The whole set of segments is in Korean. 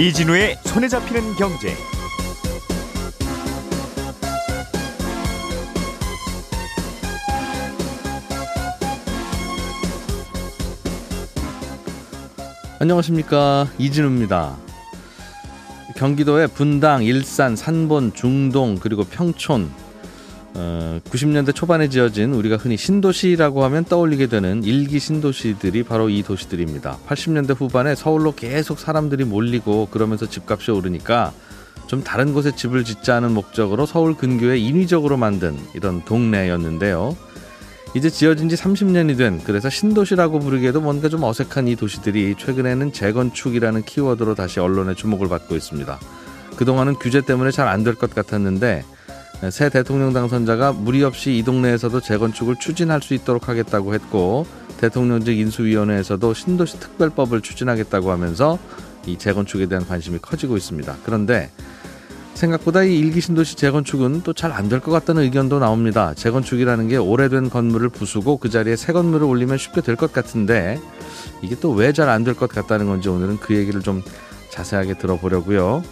이진우의 손에 잡히는 경제. 안녕하십니까 이진우입니다. 경기도의 분당, 일산, 산본, 중동 그리고 평촌 어, 90년대 초반에 지어진 우리가 흔히 신도시라고 하면 떠올리게 되는 일기 신도시들이 바로 이 도시들입니다. 80년대 후반에 서울로 계속 사람들이 몰리고 그러면서 집값이 오르니까 좀 다른 곳에 집을 짓자는 목적으로 서울 근교에 인위적으로 만든 이런 동네였는데요. 이제 지어진 지 30년이 된 그래서 신도시라고 부르기에도 뭔가 좀 어색한 이 도시들이 최근에는 재건축이라는 키워드로 다시 언론의 주목을 받고 있습니다. 그동안은 규제 때문에 잘 안 될 것 같았는데 새 대통령 당선자가 무리 없이 이 동네에서도 재건축을 추진할 수 있도록 하겠다고 했고 대통령직 인수위원회에서도 신도시 특별법을 추진하겠다고 하면서 이 재건축에 대한 관심이 커지고 있습니다. 그런데 생각보다 이 일기 신도시 재건축은 또 잘 안 될 것 같다는 의견도 나옵니다. 재건축이라는 게 오래된 건물을 부수고 그 자리에 새 건물을 올리면 쉽게 될 것 같은데 이게 또 왜 잘 안 될 것 같다는 건지 오늘은 그 얘기를 좀 자세하게 들어보려고요.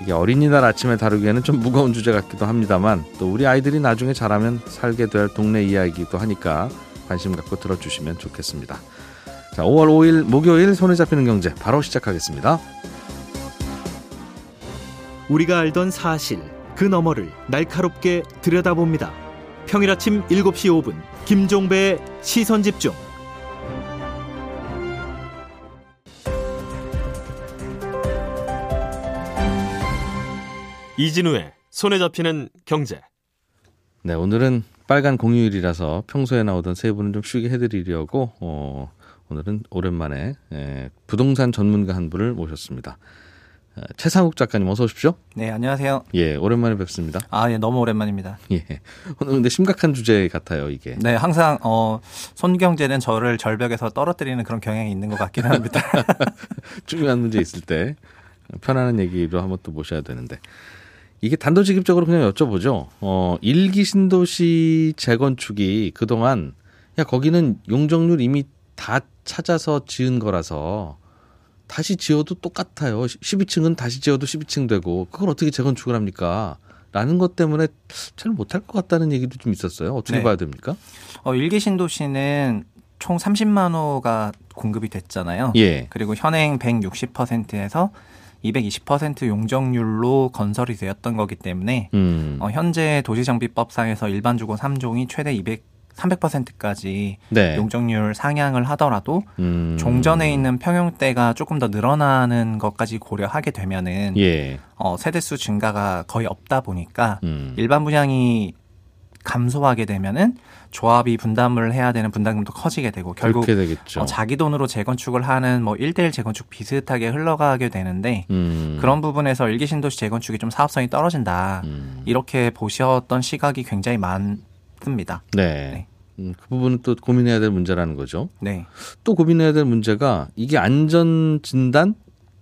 이게 어린이날 아침에 다루기에는 좀 무거운 주제 같기도 합니다만 또 우리 아이들이 나중에 자라면 살게 될 동네 이야기도 하니까 관심 갖고 들어주시면 좋겠습니다. 자, 5월 5일 목요일 손에 잡히는 경제 바로 시작하겠습니다. 우리가 알던 사실 그 너머를 날카롭게 들여다봅니다. 평일 아침 7시 5분 김종배의 시선 집중. 이진우의 손에 잡히는 경제. 네, 오늘은 빨간 공휴일이라서 평소에 나오던 세 분은 좀 쉬게 해드리려고 어, 오늘은 오랜만에 예, 부동산 전문가 한 분을 모셨습니다. 어, 최상욱 작가님 어서 오십시오. 네, 안녕하세요. 예, 오랜만에 뵙습니다. 아, 예, 너무 오랜만입니다. 예, 오늘 근데 심각한 주제 같아요 이게. 네, 항상 어, 손경제는 저를 절벽에서 떨어뜨리는 그런 경향이 있는 것 같긴 합니다. 중요한 문제 있을 때 편안한 얘기로 한번 또 모셔야 되는데 이게 단도직입적으로 그냥 여쭤보죠. 어, 일기 신도시 재건축이 그동안 야 거기는 용적률 이미 다 찾아서 지은 거라서 다시 지어도 똑같아요. 12층은 다시 지어도 12층 되고 그걸 어떻게 재건축을 합니까? 라는 것 때문에 잘 못할 것 같다는 얘기도 좀 있었어요. 어떻게 네. 봐야 됩니까? 어, 일기 신도시는 총 30만 호가 공급이 됐잖아요. 예. 그리고 현행 160%에서 220% 용적률로 건설이 되었던 거기 때문에 음. 어, 현재 도시정비법상에서 일반 주거 3종이 최대 200 300%까지 네. 용적률 상향을 하더라도 음. 종전에 있는 평형대가 조금 더 늘어나는 것까지 고려하게 되면은 예. 어, 세대수 증가가 거의 없다 보니까 음. 일반 분양이 감소하게 되면은 조합이 분담을 해야 되는 분담금도 커지게 되고 결국. 어, 자기 돈으로 재건축을 하는 뭐 1대1 재건축 비슷하게 흘러가게 되는데 음. 그런 부분에서 일기 신도시 재건축이 좀 사업성이 떨어진다. 음. 이렇게 보셨던 시각이 굉장히 많습니다. 네. 네. 음, 그 부분은 또 고민해야 될 문제라는 거죠. 네. 또 고민해야 될 문제가 이게 안전 진단,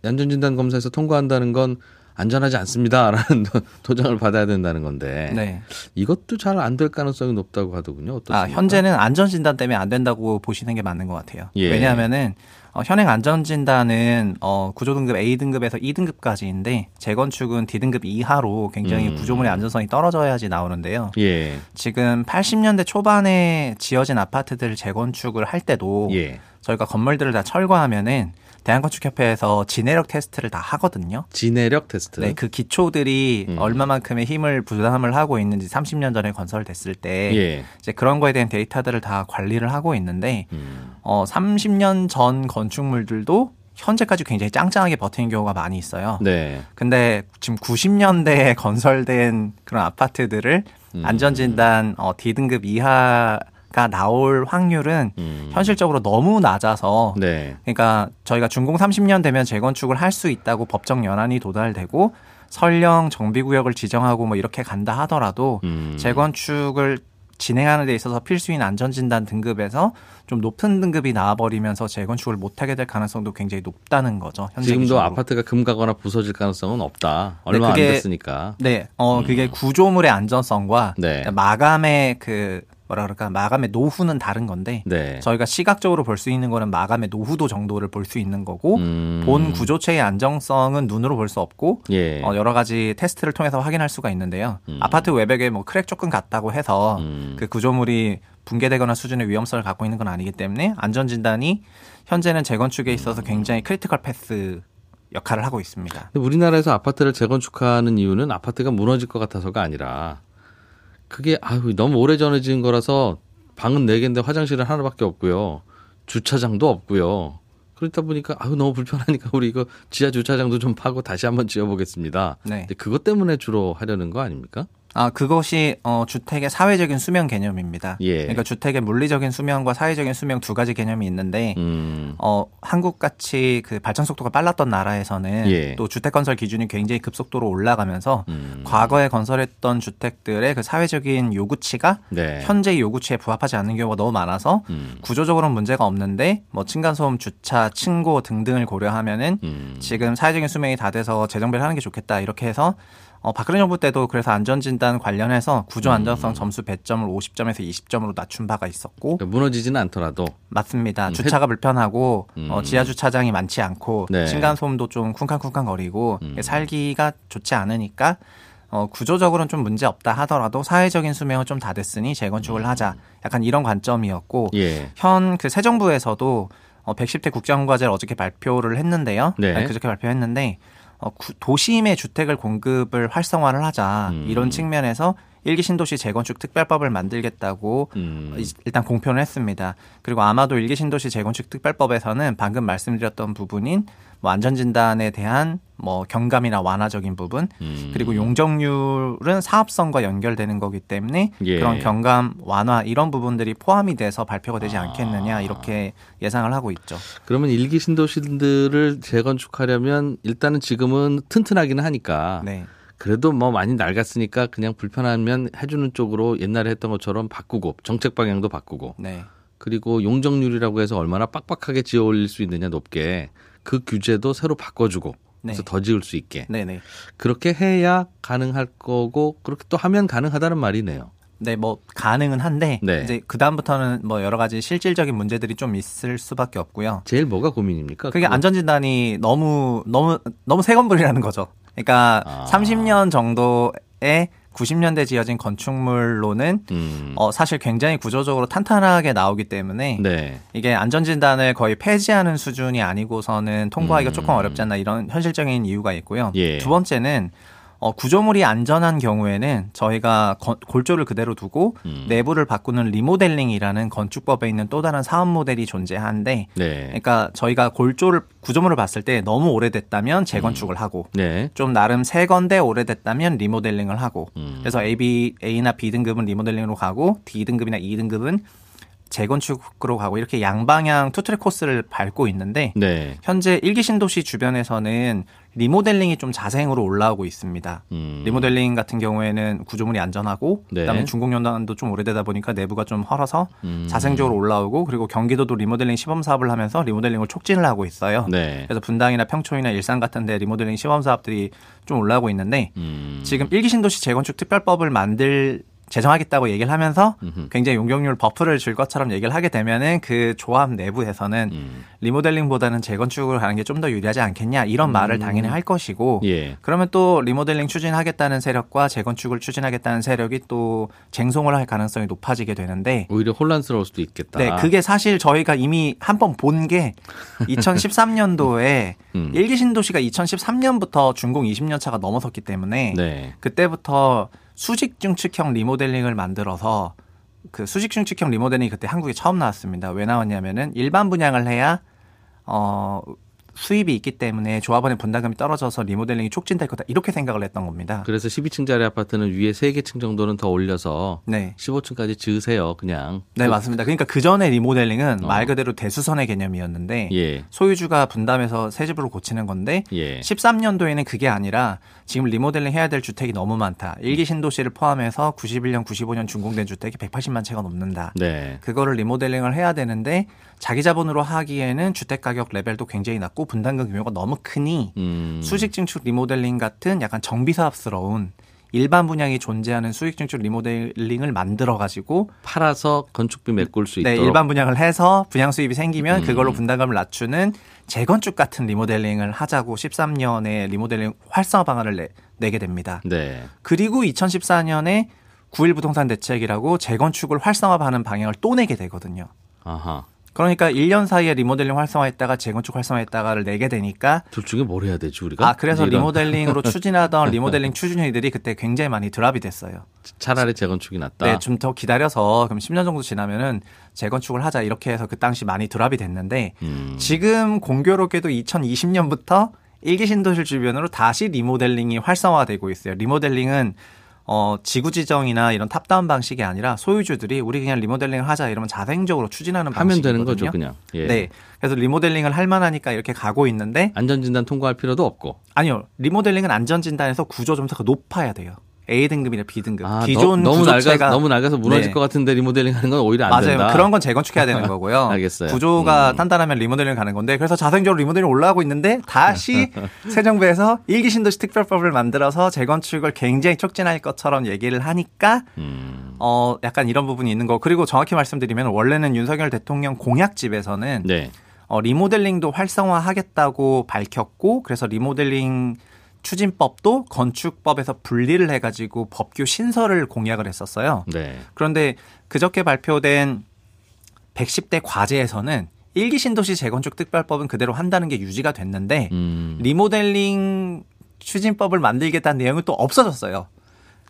안전 진단 검사에서 통과한다는 건 안전하지 않습니다라는 도장을 받아야 된다는 건데 네. 이것도 잘 안 될 가능성이 높다고 하더군요. 어떻습니까? 아, 현재는 안전 진단 때문에 안 된다고 보시는 게 맞는 것 같아요. 예. 왜냐하면은 어, 현행 안전 진단은 어, 구조 등급 A등급에서 2등급까지인데 재건축은 D등급 이하로 굉장히 음. 구조물의 안전성이 떨어져야지 나오는데요. 예, 지금 80년대 초반에 지어진 아파트들 재건축을 할 때도 예, 저희가 건물들을 다 철거하면은 대한건축협회에서 진해력 테스트를 다 하거든요. 진해력 테스트. 네, 그 기초들이 음. 얼마만큼의 힘을 부담을 하고 있는지 30년 전에 건설됐을 때 예, 이제 그런 거에 대한 데이터들을 다 관리를 하고 있는데 음, 어 30년 전 건축물들도 현재까지 굉장히 짱짱하게 버티는 경우가 많이 있어요. 네, 근데 지금 90년대에 건설된 그런 아파트들을 음. 안전진단 어, D등급 이하 가 나올 확률은 음, 현실적으로 너무 낮아서 네, 그러니까 저희가 준공 30년 되면 재건축을 할 수 있다고 법적 연한이 도달되고 설령 정비구역을 지정하고 뭐 이렇게 간다 하더라도 음, 재건축을 진행하는 데 있어서 필수인 안전진단 등급에서 좀 높은 등급이 나와버리면서 재건축을 못하게 될 가능성도 굉장히 높다는 거죠. 현재 지금도 기준으로. 아파트가 금 가거나 부서질 가능성은 없다. 얼마 그게- 안 됐으니까. 네, 어 그게 구조물의 안전성과 네. 마감의 그 뭐라 그럴까 마감의 노후는 다른 건데 네. 저희가 시각적으로 볼 수 있는 거는 마감의 노후도 정도를 볼 수 있는 거고 음. 본 구조체의 안정성은 눈으로 볼 수 없고 예. 어, 여러 가지 테스트를 통해서 확인할 수가 있는데요. 음. 아파트 외벽에 뭐 crack 조금 갔다고 해서 음. 그 구조물이 붕괴되거나 수준의 위험성을 갖고 있는 건 아니기 때문에 안전 진단이 현재는 재건축에 있어서 굉장히 critical path 역할을 하고 있습니다. 우리나라에서 아파트를 재건축하는 이유는 아파트가 무너질 것 같아서가 아니라 그게 아유 너무 오래 전에 지은 거라서 방은 네 개인데 화장실은 하나밖에 없고요. 주차장도 없고요. 그렇다 보니까 아유 너무 불편하니까 우리 이거 지하 주차장도 좀 파고 다시 한번 지어보겠습니다. 네. 근데 그것 때문에 주로 하려는 거 아닙니까? 아, 그것이 어 주택의 사회적인 수명 개념입니다. 예. 그러니까 주택의 물리적인 수명과 사회적인 수명 두 가지 개념이 있는데 음. 어, 한국 같이 그 발전 속도가 빨랐던 나라에서는 예. 또 주택 건설 기준이 굉장히 급속도로 올라가면서 음. 과거에 건설했던 주택들의 그 사회적인 요구치가 네. 현재의 요구치에 부합하지 않는 경우가 너무 많아서 음. 구조적으로는 문제가 없는데 뭐 층간 소음, 주차, 층고 등등을 고려하면은 음. 지금 사회적인 수명이 다 돼서 재정비를 하는 게 좋겠다 이렇게 해서 어, 박근혜 정부 때도 그래서 안전진단 관련해서 구조 안전성 점수 100점을 50점에서 20점으로 낮춘 바가 있었고 그러니까 무너지지는 않더라도 맞습니다. 음, 주차가 불편하고 음. 어, 지하 주차장이 많지 않고 네. 층간 소음도 좀 쿵쾅쿵쾅거리고 음. 살기가 좋지 않으니까 어, 구조적으로는 좀 문제 없다 하더라도 사회적인 수명은 좀 다 됐으니 재건축을 음. 하자. 약간 이런 관점이었고 예. 현그 새 정부에서도 어, 110대 국정과제를 어저께 발표를 했는데요. 네. 아니, 그저께 발표했는데 어, 구- 도심의 주택을 공급을 활성화를 하자 음. 이런 측면에서 일기 신도시 재건축 특별법을 만들겠다고 음. 이- 일단 공표를 했습니다. 그리고 아마도 일기 신도시 재건축 특별법에서는 방금 말씀드렸던 부분인 뭐 안전진단에 대한 뭐 경감이나 완화적인 부분 음. 그리고 용적률은 사업성과 연결되는 거기 때문에 예. 그런 경감 완화 이런 부분들이 포함이 돼서 발표가 되지 아. 않겠느냐 이렇게 예상을 하고 있죠. 그러면 일기 신도시들을 재건축하려면 일단은 지금은 튼튼하기는 하니까 네. 그래도 뭐 많이 낡았으니까 그냥 불편하면 해주는 쪽으로 옛날에 했던 것처럼 바꾸고 정책 방향도 바꾸고 네. 그리고 용적률이라고 해서 얼마나 빡빡하게 지어 올릴 수 있느냐 높게 그 규제도 새로 바꿔주고 그래서 네. 더 지을 수 있게 네, 네. 그렇게 해야 가능할 거고 그렇게 또 하면 가능하다는 말이네요. 네, 뭐 가능은 한데 네. 이제 그 다음부터는 뭐 여러 가지 실질적인 문제들이 좀 있을 수밖에 없고요. 제일 뭐가 고민입니까? 그게 그거? 안전진단이 너무 너무 너무 새 건물이라는 거죠. 그러니까 아. 30년 정도의 90년대 지어진 건축물로는 음. 어 사실 굉장히 구조적으로 탄탄하게 나오기 때문에 네. 이게 안전진단을 거의 폐지하는 수준이 아니고서는 통과하기가 음. 조금 어렵지 않나 이런 현실적인 이유가 있고요. 예. 두 번째는 어, 구조물이 안전한 경우에는 저희가 건- 골조를 그대로 두고 음. 내부를 바꾸는 리모델링이라는 건축법에 있는 또 다른 사업 모델이 존재하는데 네. 그러니까 저희가 골조를 구조물을 봤을 때 너무 오래됐다면 재건축을 음. 하고 네. 좀 나름 새 건데 오래됐다면 리모델링을 하고 음. 그래서 A, B, A나 B 등급은 리모델링으로 가고 D 등급이나 E 등급은 재건축으로 가고 이렇게 양방향 투트랙 코스를 밟고 있는데 네. 현재 일기 신도시 주변에서는 리모델링이 좀 자생으로 올라오고 있습니다. 음. 리모델링 같은 경우에는 구조물이 안전하고 네. 그다음에 준공 연한도 좀 오래되다 보니까 내부가 좀 헐어서 음. 자생적으로 올라오고 그리고 경기도도 리모델링 시범 사업을 하면서 리모델링을 촉진을 하고 있어요. 네. 그래서 분당이나 평촌이나 일산 같은 데 리모델링 시범 사업들이 좀 올라오고 있는데 음. 지금 일기 신도시 재건축 특별법을 만들 제정하겠다고 얘기를 하면서 음흠. 굉장히 용적률 buff를 줄 것처럼 얘기를 하게 되면은 그 조합 내부에서는 음. 리모델링보다는 재건축을 가는 게 좀 더 유리하지 않겠냐 이런 말을 당연히 할 것이고 예. 그러면 또 리모델링 추진하겠다는 세력과 재건축을 추진하겠다는 세력이 또 쟁송을 할 가능성이 높아지게 되는데 오히려 혼란스러울 수도 있겠다. 네, 그게 사실 저희가 이미 한 번 본 게 2013년도에 음. 일기 신도시가 2013년부터 준공 20년 차가 넘어섰기 때문에 네. 그때부터 수직 중축형 리모델링을 만들어서 그 수직 중축형 리모델링이 그때 한국에 처음 나왔습니다. 왜 나왔냐면은 일반 분양을 해야 어 수입이 있기 때문에 조합원의 분담금이 떨어져서 리모델링이 촉진될 거다 이렇게 생각을 했던 겁니다. 그래서 12층짜리 아파트는 위에 3개 층 정도는 더 올려서 네. 15층까지 지으세요. 그냥. 네, 맞습니다. 그러니까 그 전에 리모델링은 어. 말 그대로 대수선의 개념이었는데 예. 소유주가 분담해서 새 집으로 고치는 건데 예. 13년도에는 그게 아니라 지금 리모델링 해야 될 주택이 너무 많다. 일기 신도시를 포함해서 91년, 95년 준공된 주택이 180만 채가 넘는다. 네. 그거를 리모델링을 해야 되는데 자기 자본으로 하기에는 주택 가격 레벨도 굉장히 낮고 분담금 규모가 너무 크니 음. 수직 증축 리모델링 같은 약간 정비 사업스러운 일반 분양이 존재하는 수직 증축 리모델링을 만들어 가지고 팔아서 건축비 메꿀 수 네, 있도록. 일반 분양을 해서 분양 수입이 생기면 음. 그걸로 분담금을 낮추는 재건축 같은 리모델링을 하자고 13년에 리모델링 활성화 방안을 내, 내게 됩니다. 네. 그리고 2014년에 9.1 부동산 대책이라고 재건축을 활성화하는 방향을 또 내게 되거든요. 아하. 그러니까 1년 사이에 리모델링 활성화했다가 재건축 활성화했다가를 내게 되니까 둘 중에 뭘 해야 되지 우리가? 아 그래서 리모델링으로 추진하던 리모델링 추진위들이 그때 굉장히 많이 drop이 됐어요. 차라리 재건축이 낫다. 네, 좀 더 기다려서 그럼 10년 정도 지나면은 재건축을 하자 이렇게 해서 그 당시 많이 drop이 됐는데 음. 지금 공교롭게도 2020년부터 일기 신도시 주변으로 다시 리모델링이 활성화되고 있어요. 리모델링은 어, 지구 지정이나 이런 top-down 방식이 아니라 소유주들이 우리 그냥 리모델링을 하자 이러면 자생적으로 추진하는 하면 방식이거든요. 되는 거죠 그냥. 예. 네. 그래서 리모델링을 할 만하니까 이렇게 가고 있는데 안전 진단 통과할 필요도 없고. 아니요. 리모델링은 안전 진단에서 구조 점수가 높아야 돼요. A 등급이나 B 등급. 아, 기존 너, 무 구조체가 낡아서 너무 낡아서 무너질 네. 것 같은데 리모델링 하는 건 오히려 안 맞아요. 된다. 그런 건 재건축해야 되는 거고요. 알겠어요. 구조가 음. 단단하면 리모델링 가는 건데 그래서 자생적으로 리모델링 올라가고 있는데 다시 새 정부에서 일기 신도시 특별법을 만들어서 재건축을 굉장히 촉진할 것처럼 얘기를 하니까 음. 어 약간 이런 부분이 있는 거. 그리고 정확히 말씀드리면 원래는 윤석열 대통령 공약집에서는 네. 어, 리모델링도 활성화하겠다고 밝혔고 그래서 리모델링 추진법도 건축법에서 분리를 해가지고 법규 신설을 공약을 했었어요. 네. 그런데 그저께 발표된 110대 과제에서는 일기 신도시 재건축 특별법은 그대로 한다는 게 유지가 됐는데 음. 리모델링 추진법을 만들겠다는 내용은 또 없어졌어요.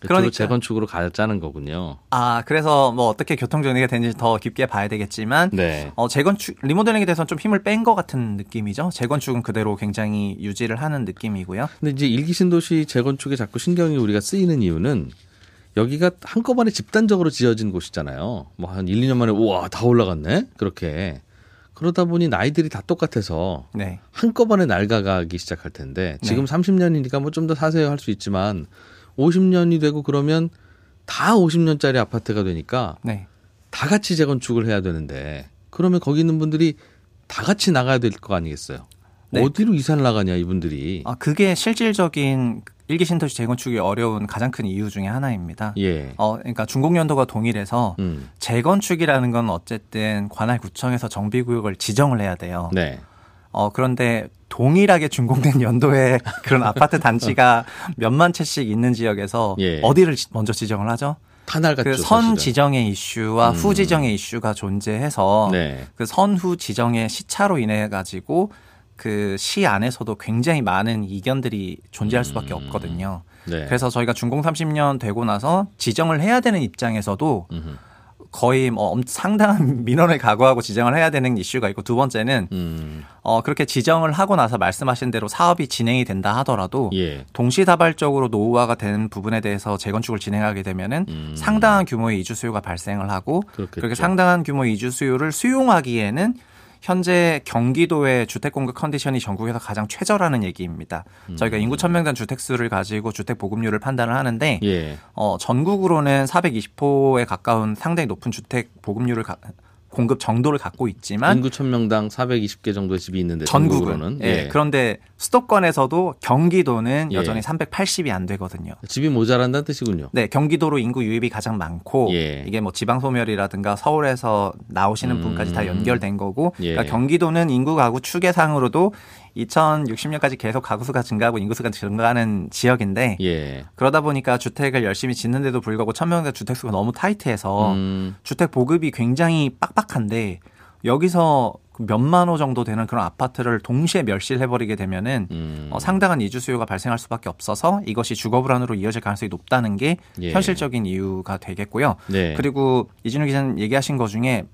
그러니까 재건축으로 가자는 거군요. 아 그래서 뭐 어떻게 교통 정리가 되는지 더 깊게 봐야 되겠지만 네. 어, 재건축, 리모델링에 대해서는 좀 힘을 뺀 것 같은 느낌이죠. 재건축은 그대로 굉장히 유지를 하는 느낌이고요. 근데 이제 일기 신도시 재건축에 자꾸 신경이 우리가 쓰이는 이유는 여기가 한꺼번에 집단적으로 지어진 곳이잖아요. 뭐 한 1, 2년 만에 우와 다 올라갔네. 그렇게 그러다 보니 나이들이 다 똑같아서 네. 한꺼번에 낡아가기 시작할 텐데 지금 네. 30년이니까 뭐 좀 더 사세요 할 수 있지만 50년이 되고 그러면 다 50년짜리 아파트가 되니까 네. 다 같이 재건축을 해야 되는데 그러면 거기 있는 분들이 다 같이 나가야 될 거 아니겠어요? 네. 어디로 이사를 나가냐 이분들이. 아, 그게 실질적인 일기 신도시 재건축이 어려운 가장 큰 이유 중에 하나입니다. 예. 어, 그러니까 중공연도가 동일해서 음. 재건축이라는 건 어쨌든 관할 구청에서 정비구역을 지정을 해야 돼요. 네. 어, 그런데 동일하게 준공된 연도에 그런 아파트 단지가 몇만 채씩 있는 지역에서 예. 어디를 지- 먼저 지정을 하죠? 다 낡았죠. 그선 사실은. 지정의 이슈와 음. 후 지정의 이슈가 존재해서 네. 그 선후 지정의 시차로 인해 가지고 그 시 안에서도 굉장히 많은 이견들이 존재할 수밖에 음. 없거든요. 네. 그래서 저희가 준공 30년 되고 나서 지정을 해야 되는 입장에서도 음흠. 거의 뭐 엄- 상당한 민원을 각오하고 지정을 해야 되는 이슈가 있고 두 번째는 음. 어 그렇게 지정을 하고 나서 말씀하신 대로 사업이 진행이 된다 하더라도 예. 동시다발적으로 노후화가 되는 부분에 대해서 재건축을 진행하게 되면은 음. 상당한 규모의 이주 수요가 발생을 하고 그렇겠죠. 그렇게 상당한 규모의 이주 수요를 수용하기에는 현재 경기도의 주택 공급 컨디션이 전국에서 가장 최저라는 얘기입니다. 음. 저희가 인구 1000명당 주택 수를 가지고 주택 보급률을 판단을 하는데 예. 어, 전국으로는 420호에 가까운 상당히 높은 주택 보급률을 가- 공급 정도를 갖고 있지만 인구 1000명당 420개 정도의 집이 있는데 전국은 전국으로는 예. 그런데 수도권에서도 경기도는 예. 여전히 380이 안 되거든요. 집이 모자란다는 뜻이군요. 네, 경기도로 인구 유입이 가장 많고 예. 이게 뭐 지방 소멸이라든가 서울에서 나오시는 음. 분까지 다 연결된 거고 예. 그러니까 경기도는 인구 가구 추계상으로도 2060년까지 계속 가구 수가 증가하고 인구 수가 증가하는 지역인데 예. 그러다 보니까 주택을 열심히 짓는데도 불구하고 천명대 주택 수가 너무 타이트해서 음. 주택 보급이 굉장히 빡빡한데 여기서 그 몇만 호 정도 되는 그런 아파트를 동시에 멸실해버리게 되면은 음. 어, 상당한 이주 수요가 발생할 수밖에 없어서 이것이 주거 불안으로 이어질 가능성이 높다는 게 예. 현실적인 이유가 되겠고요. 네. 그리고 이진우 기자님 얘기하신 것 중에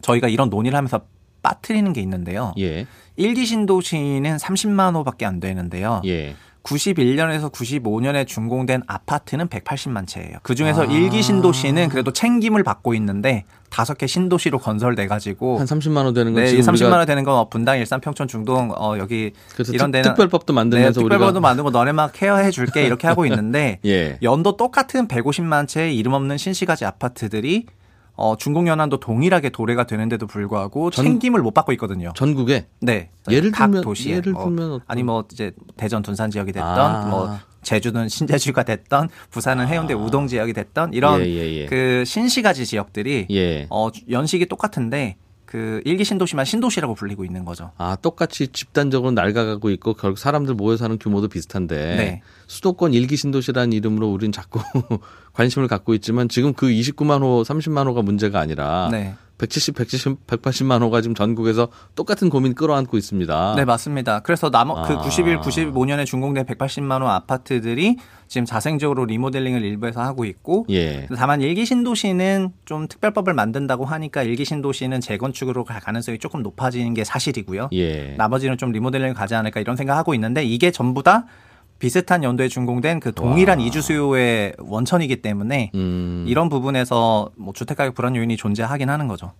저희가 이런 논의를 하면서 빠뜨리는 게 있는데요. 예. 일기 신도시는 30만 호밖에 안 되는데요. 예. 91년에서 95년에 준공된 아파트는 180만 채예요. 그 중에서 아. 일기 신도시는 그래도 챙김을 받고 있는데 다섯 개 신도시로 건설돼 가지고 한 30만 원 되는 건 네, 지금 30만 우리가 원 되는 건 분당, 일산, 평촌, 중동 어 여기 이런 특, 데는 특별법도 네, 만들면서 특별법도 우리가 만들고 너네 막 케어해 줄게 이렇게 하고 있는데 예. 연도 똑같은 150만 채의 이름 없는 신시가지 아파트들이 어, 중공 연한도 동일하게 도래가 되는데도 불구하고 전- 챙김을 못 받고 있거든요. 전국에 네. 예를 각 들면 도시에 예를 뭐 들면 어떤- 아니 뭐 이제 대전 둔산 지역이 됐던 아. 뭐 제주는 신제주가 됐던 부산은 해운대 우동 지역이 됐던 이런 아. 예, 예, 예. 그 신시가지 지역들이 예. 어 연식이 똑같은데 그 일기 신도시만 신도시라고 불리고 있는 거죠. 아, 똑같이 집단적으로 낡아가고 있고 결국 사람들 모여 사는 규모도 비슷한데 네. 수도권 일기 신도시라는 이름으로 우린 자꾸 관심을 갖고 있지만 지금 그 29만 호, 30만 호가 문제가 아니라 네. 170, 170, 180만 호가 지금 전국에서 똑같은 고민 끌어안고 있습니다. 네, 맞습니다. 그래서 나머 그 아. 91, 95년에 준공된 180만 호 아파트들이 지금 자생적으로 리모델링을 일부에서 하고 있고 예. 다만 일기 신도시는 좀 특별법을 만든다고 하니까 일기 신도시는 재건축으로 갈 가능성이 조금 높아지는 게 사실이고요. 예. 나머지는 좀 리모델링을 가지 않을까 이런 생각하고 있는데 이게 전부 다 비슷한 연도에 준공된 그 동일한 와. 이주 수요의 원천이기 때문에 음. 이런 부분에서 뭐 주택 가격 불안 요인이 존재하긴 하는 거죠.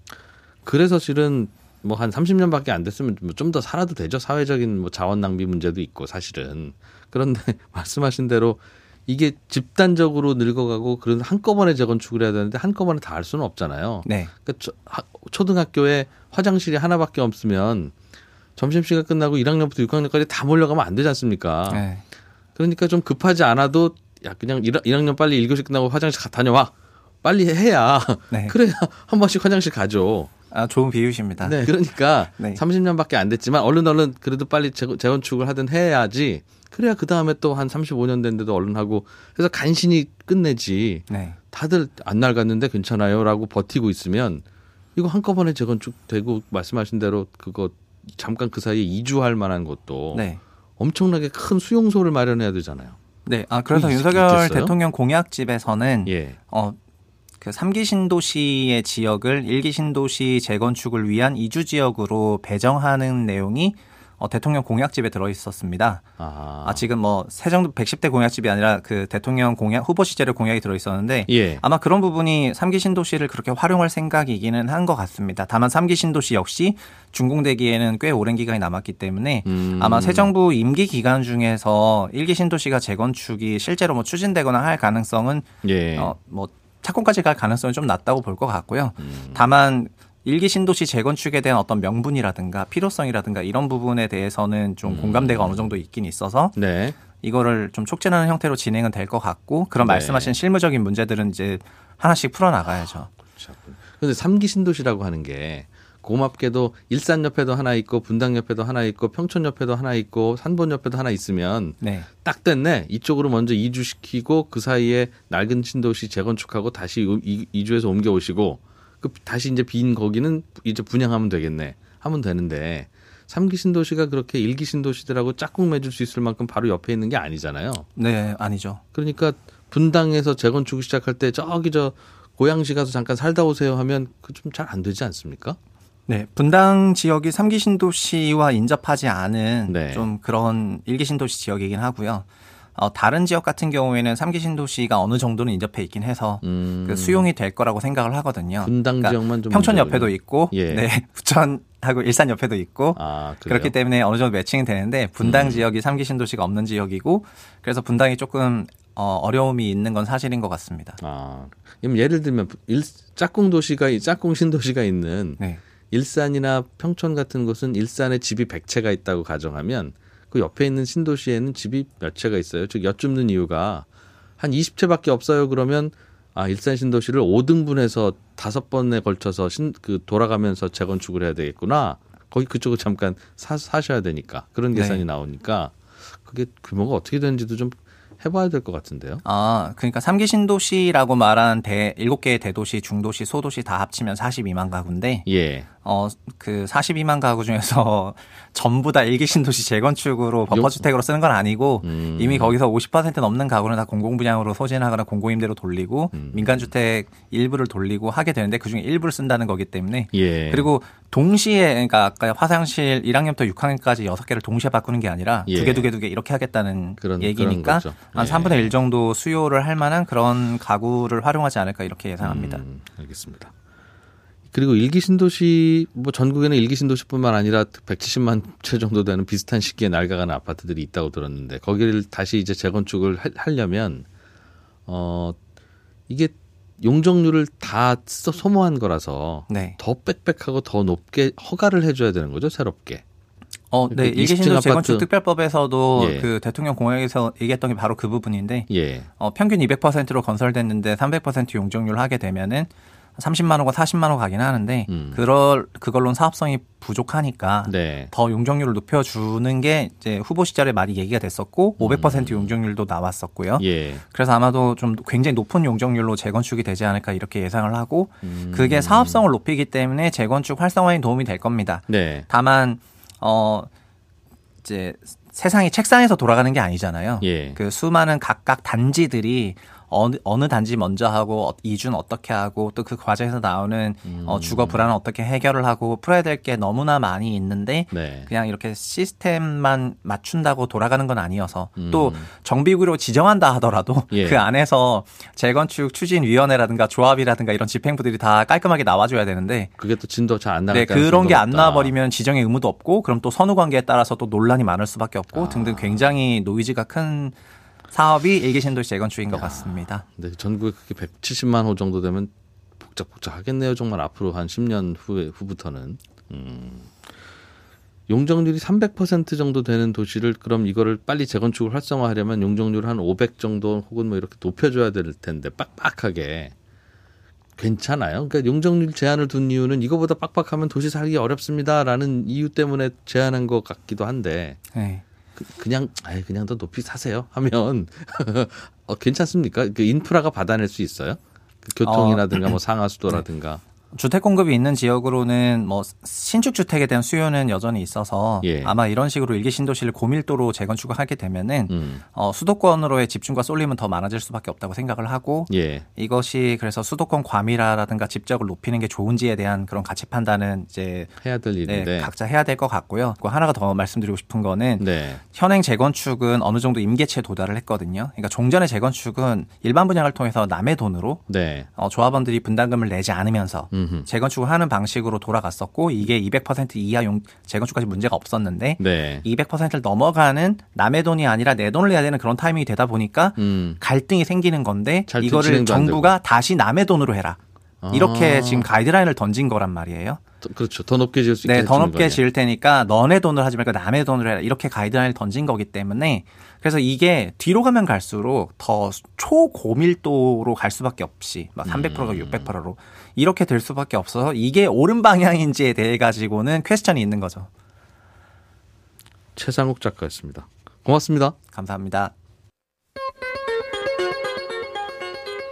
그래서 실은 뭐 한 30년밖에 안 됐으면 좀 더 살아도 되죠. 사회적인 뭐 자원 낭비 문제도 있고 사실은. 그런데 말씀하신 대로 이게 집단적으로 늙어가고 그런 한꺼번에 재건축을 해야 되는데 한꺼번에 다 할 수는 없잖아요. 네. 그러니까 초, 하- 초등학교에 화장실이 하나밖에 없으면 점심시간 끝나고 1학년부터 6학년까지 다 몰려가면 안 되지 않습니까? 네. 그러니까 좀 급하지 않아도 야 그냥 1, 1학년 빨리 1교시 끝나고 화장실 가 다녀와. 빨리 해야 네. 그래야 한 번씩 화장실 가죠. 아, 좋은 비유십니다. 네, 그러니까 네. 30년밖에 안 됐지만 얼른 얼른 그래도 빨리 재, 재건축을 하든 해야지. 그래야 그 다음에 또 한 35년 된데도 얼른 하고 그래서 간신히 끝내지. 네. 다들 안 낡았는데 괜찮아요라고 버티고 있으면 이거 한꺼번에 재건축 되고 말씀하신 대로 그거 잠깐 그 사이에 이주할 만한 것도 네. 엄청나게 큰 수용소를 마련해야 되잖아요. 네. 아, 그래서 있- 윤석열 있겠어요? 대통령 공약집에서는 예. 어, 그 3기 신도시의 지역을 1기 신도시 재건축을 위한 이주 지역으로 배정하는 내용이 어, 대통령 공약집에 들어 있었습니다. 아, 아, 지금 뭐 세정도 110대 공약집이 아니라 그 대통령 공약 후보 시절의 공약이 들어 있었는데 예. 아마 그런 부분이 3기 신도시를 그렇게 활용할 생각이기는 한 것 같습니다. 다만 3기 신도시 역시 준공되기에는 꽤 오랜 기간이 남았기 때문에 음. 아마 새 정부 임기 기간 중에서 1기 신도시가 재건축이 실제로 뭐 추진되거나 할 가능성은 예. 어, 뭐 착공까지 갈 가능성이 좀 낮다고 볼 것 같고요. 음. 다만 일기 신도시 재건축에 대한 어떤 명분이라든가 필요성이라든가 이런 부분에 대해서는 좀 음. 공감대가 어느 정도 있긴 있어서 네. 이거를 좀 촉진하는 형태로 진행은 될 것 같고 그런 네. 말씀하신 실무적인 문제들은 이제 하나씩 풀어나가야죠. 근데 삼기 신도시라고 하는 게 고맙게도 일산 옆에도 하나 있고 분당 옆에도 하나 있고 평촌 옆에도 하나 있고 산본 옆에도 하나 있으면 네. 딱 됐네. 이쪽으로 먼저 이주시키고 그 사이에 낡은 신도시 재건축하고 다시 이- 이주해서 옮겨오시고 그 다시 이제 빈 거기는 이제 분양하면 되겠네. 하면 되는데 삼기 신도시가 그렇게 일기 신도시들하고 짝꿍 맺을 수 있을 만큼 바로 옆에 있는 게 아니잖아요. 네, 아니죠. 그러니까 분당에서 재건축 시작할 때 저기 저 고양시 가서 잠깐 살다 오세요 하면 그 좀 잘 안 되지 않습니까? 네, 분당 지역이 삼기 신도시와 인접하지 않은 네. 좀 그런 일기 신도시 지역이긴 하고요. 어, 다른 지역 같은 경우에는 삼기 신도시가 어느 정도는 인접해 있긴 해서 음. 그 수용이 될 거라고 생각을 하거든요. 분당 그러니까 지역만 좀 평촌 문제군요. 옆에도 있고, 예. 네, 부천 하고 일산 옆에도 있고, 아? 그렇기 때문에 어느 정도 매칭이 되는데 분당 음. 지역이 삼기 신도시가 없는 지역이고, 그래서 분당이 조금 어, 어려움이 있는 건 사실인 것 같습니다. 아, 그럼 예를 들면 일, 짝꿍 도시가 짝꿍 신도시가 있는 네, 일산이나 평촌 같은 곳은 일산에 집이 100채가 있다고 가정하면 그 옆에 있는 신도시에는 집이 몇 채가 있어요. 즉 여쭙는 이유가 한 20채밖에 없어요. 그러면 아, 일산 신도시를 5등분해서 다섯 번에 걸쳐서 신, 그 돌아가면서 재건축을 해야 되겠구나. 거기 그쪽을 잠깐 사, 사셔야 되니까. 그런 네. 계산이 나오니까 그게 규모가 어떻게 되는지도 좀 해봐야 될 것 같은데요. 아, 그러니까 삼기 신도시라고 말한 대 일곱 개의 대도시, 중도시, 소도시 다 합치면 42만 가구인데 예. 어, 그 42만 가구 중에서 전부 다 일기 신도시 재건축으로 버퍼주택으로 쓰는 건 아니고 음. 이미 거기서 50% 넘는 가구는 다 공공분양으로 소진하거나 공공임대로 돌리고 음. 민간주택 일부를 돌리고 하게 되는데 그중에 일부를 쓴다는 거기 때문에 예. 그리고 동시에 그러니까 아까 화장실 1학년부터 6학년까지 6개를 동시에 바꾸는 게 아니라 예. 두개 두 개 두 개 이렇게 하겠다는 그런- 얘기니까 그런 거죠. 한 예. 3분의 1 정도 수요를 할 만한 그런 가구를 활용하지 않을까 이렇게 예상합니다. 음, 알겠습니다. 그리고 일기 신도시 뭐 전국에는 일기 신도시뿐만 아니라 170만 채 정도 되는 비슷한 시기에 낡아가는 아파트들이 있다고 들었는데 거기를 다시 이제 재건축을 하- 하려면 어 이게 용적률을 다 써- 소모한 거라서 네. 더 빽빽하고 더 높게 허가를 해줘야 되는 거죠 새롭게. 어, 네. 그 20층 일개신도 아파트. 재건축 특별법에서도 예. 그 대통령 공약에서 얘기했던 게 바로 그 부분인데 예. 어, 평균 200%로 건설됐는데 300% 용적률 하게 되면은 30만 원과 40만 원 가긴 하는데 음. 그럴 그걸로는 사업성이 부족하니까 네. 더 용적률을 높여 주는 게 이제 후보 시절에 많이 얘기가 됐었고 500% 용적률도 나왔었고요. 음. 예. 그래서 아마도 좀 굉장히 높은 용적률로 재건축이 되지 않을까 이렇게 예상을 하고 음. 그게 사업성을 높이기 때문에 재건축 활성화에 도움이 될 겁니다. 네. 다만 어 이제 세상이 책상에서 돌아가는 게 아니잖아요. 예. 그 수많은 각각 단지들이 어느, 어느 단지 먼저 하고 어, 이주는 어떻게 하고 또 그 과정에서 나오는 음. 어, 주거 불안을 어떻게 해결을 하고 풀어야 될 게 너무나 많이 있는데 네. 그냥 이렇게 시스템만 맞춘다고 돌아가는 건 아니어서 음. 또 정비구로 지정한다 하더라도 예. 그 안에서 재건축 추진위원회라든가 조합이라든가 이런 집행부들이 다 깔끔하게 나와줘야 되는데 그게 또 진도 잘 안 나갈 네, 그런 게 안. 나와버리면 지정의 의무도 없고 그럼 또 선후 관계에 따라서 또 논란이 많을 수밖에 없고 아. 등등 굉장히 노이즈가 큰 사업이 일개 신도시 재건축인 것 같습니다. 근데 전국에 그게 170만 호 정도 되면 복잡복잡하겠네요. 정말 앞으로 한 10년 후에 후부터는. 음. 용적률이 300% 정도 되는 도시를 그럼 이거를 빨리 재건축을 활성화하려면 용적률 한 500 정도 혹은 뭐 이렇게 높여줘야 될 텐데 빡빡하게 괜찮아요. 그러니까 용적률 제한을 둔 이유는 이거보다 빡빡하면 도시 살기 어렵습니다라는 이유 때문에 제한한 것 같기도 한데 네. 그- 그냥 아예 그냥 더 높이 사세요 하면 어, 괜찮습니까? 그 인프라가 받아낼 수 있어요? 그 교통이라든가 뭐 상하수도라든가 주택 공급이 있는 지역으로는 뭐 신축 주택에 대한 수요는 여전히 있어서 예. 아마 이런 식으로 일개 신도시를 고밀도로 재건축을 하게 되면은 음. 어, 수도권으로의 집중과 쏠림은 더 많아질 수밖에 없다고 생각을 하고 예. 이것이 그래서 수도권 과밀화라든가 집적을 높이는 게 좋은지에 대한 그런 가치 판단은 이제 해야 될 네, 일인데 각자 해야 될 것 같고요. 그 하나가 더 말씀드리고 싶은 거는 네. 현행 재건축은 어느 정도 임계치에 도달을 했거든요. 그러니까 종전의 재건축은 일반 분양을 통해서 남의 돈으로 네. 어, 조합원들이 분담금을 내지 않으면서 음 흠. 재건축을 하는 방식으로 돌아갔었고 이게 200% 이하 용 재건축까지 문제가 없었는데 네. 200%를 넘어가는 남의 돈이 아니라 내 돈을 내야 되는 그런 타이밍이 되다 보니까 음. 갈등이 생기는 건데 잘 이거를 정부가 다시 남의 돈으로 해라. 이렇게 아. 지금 가이드라인을 던진 거란 말이에요. 더- 그렇죠. 더 높게 지을 수 있게 네, 더 높게 거네요. 지을 테니까 너네 돈으로 하지 말고 남의 돈으로 해라. 이렇게 가이드라인을 던진 거기 때문에 그래서 이게 뒤로 가면 갈수록 더 초고밀도로 갈 수밖에 없이 막 300%가 음. 600%로 이렇게 될 수밖에 없어서 이게 옳은 방향인지에 대해 가지고는 퀘스천이 있는 거죠. 최상욱 작가였습니다. 고맙습니다. 감사합니다.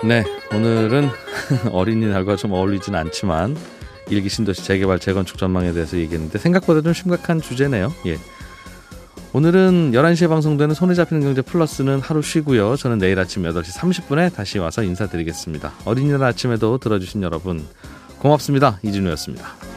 네, 오늘은 어린이날과 좀 어울리진 않지만 일기 신도시 재개발 재건축 전망에 대해서 얘기했는데 생각보다 좀 심각한 주제네요. 예. 오늘은 11시에 방송되는 손에 잡히는 경제 플러스는 하루 쉬고요. 저는 내일 아침 8시 30분에 다시 와서 인사드리겠습니다. 어린이날 아침에도 들어주신 여러분 고맙습니다. 이진우였습니다.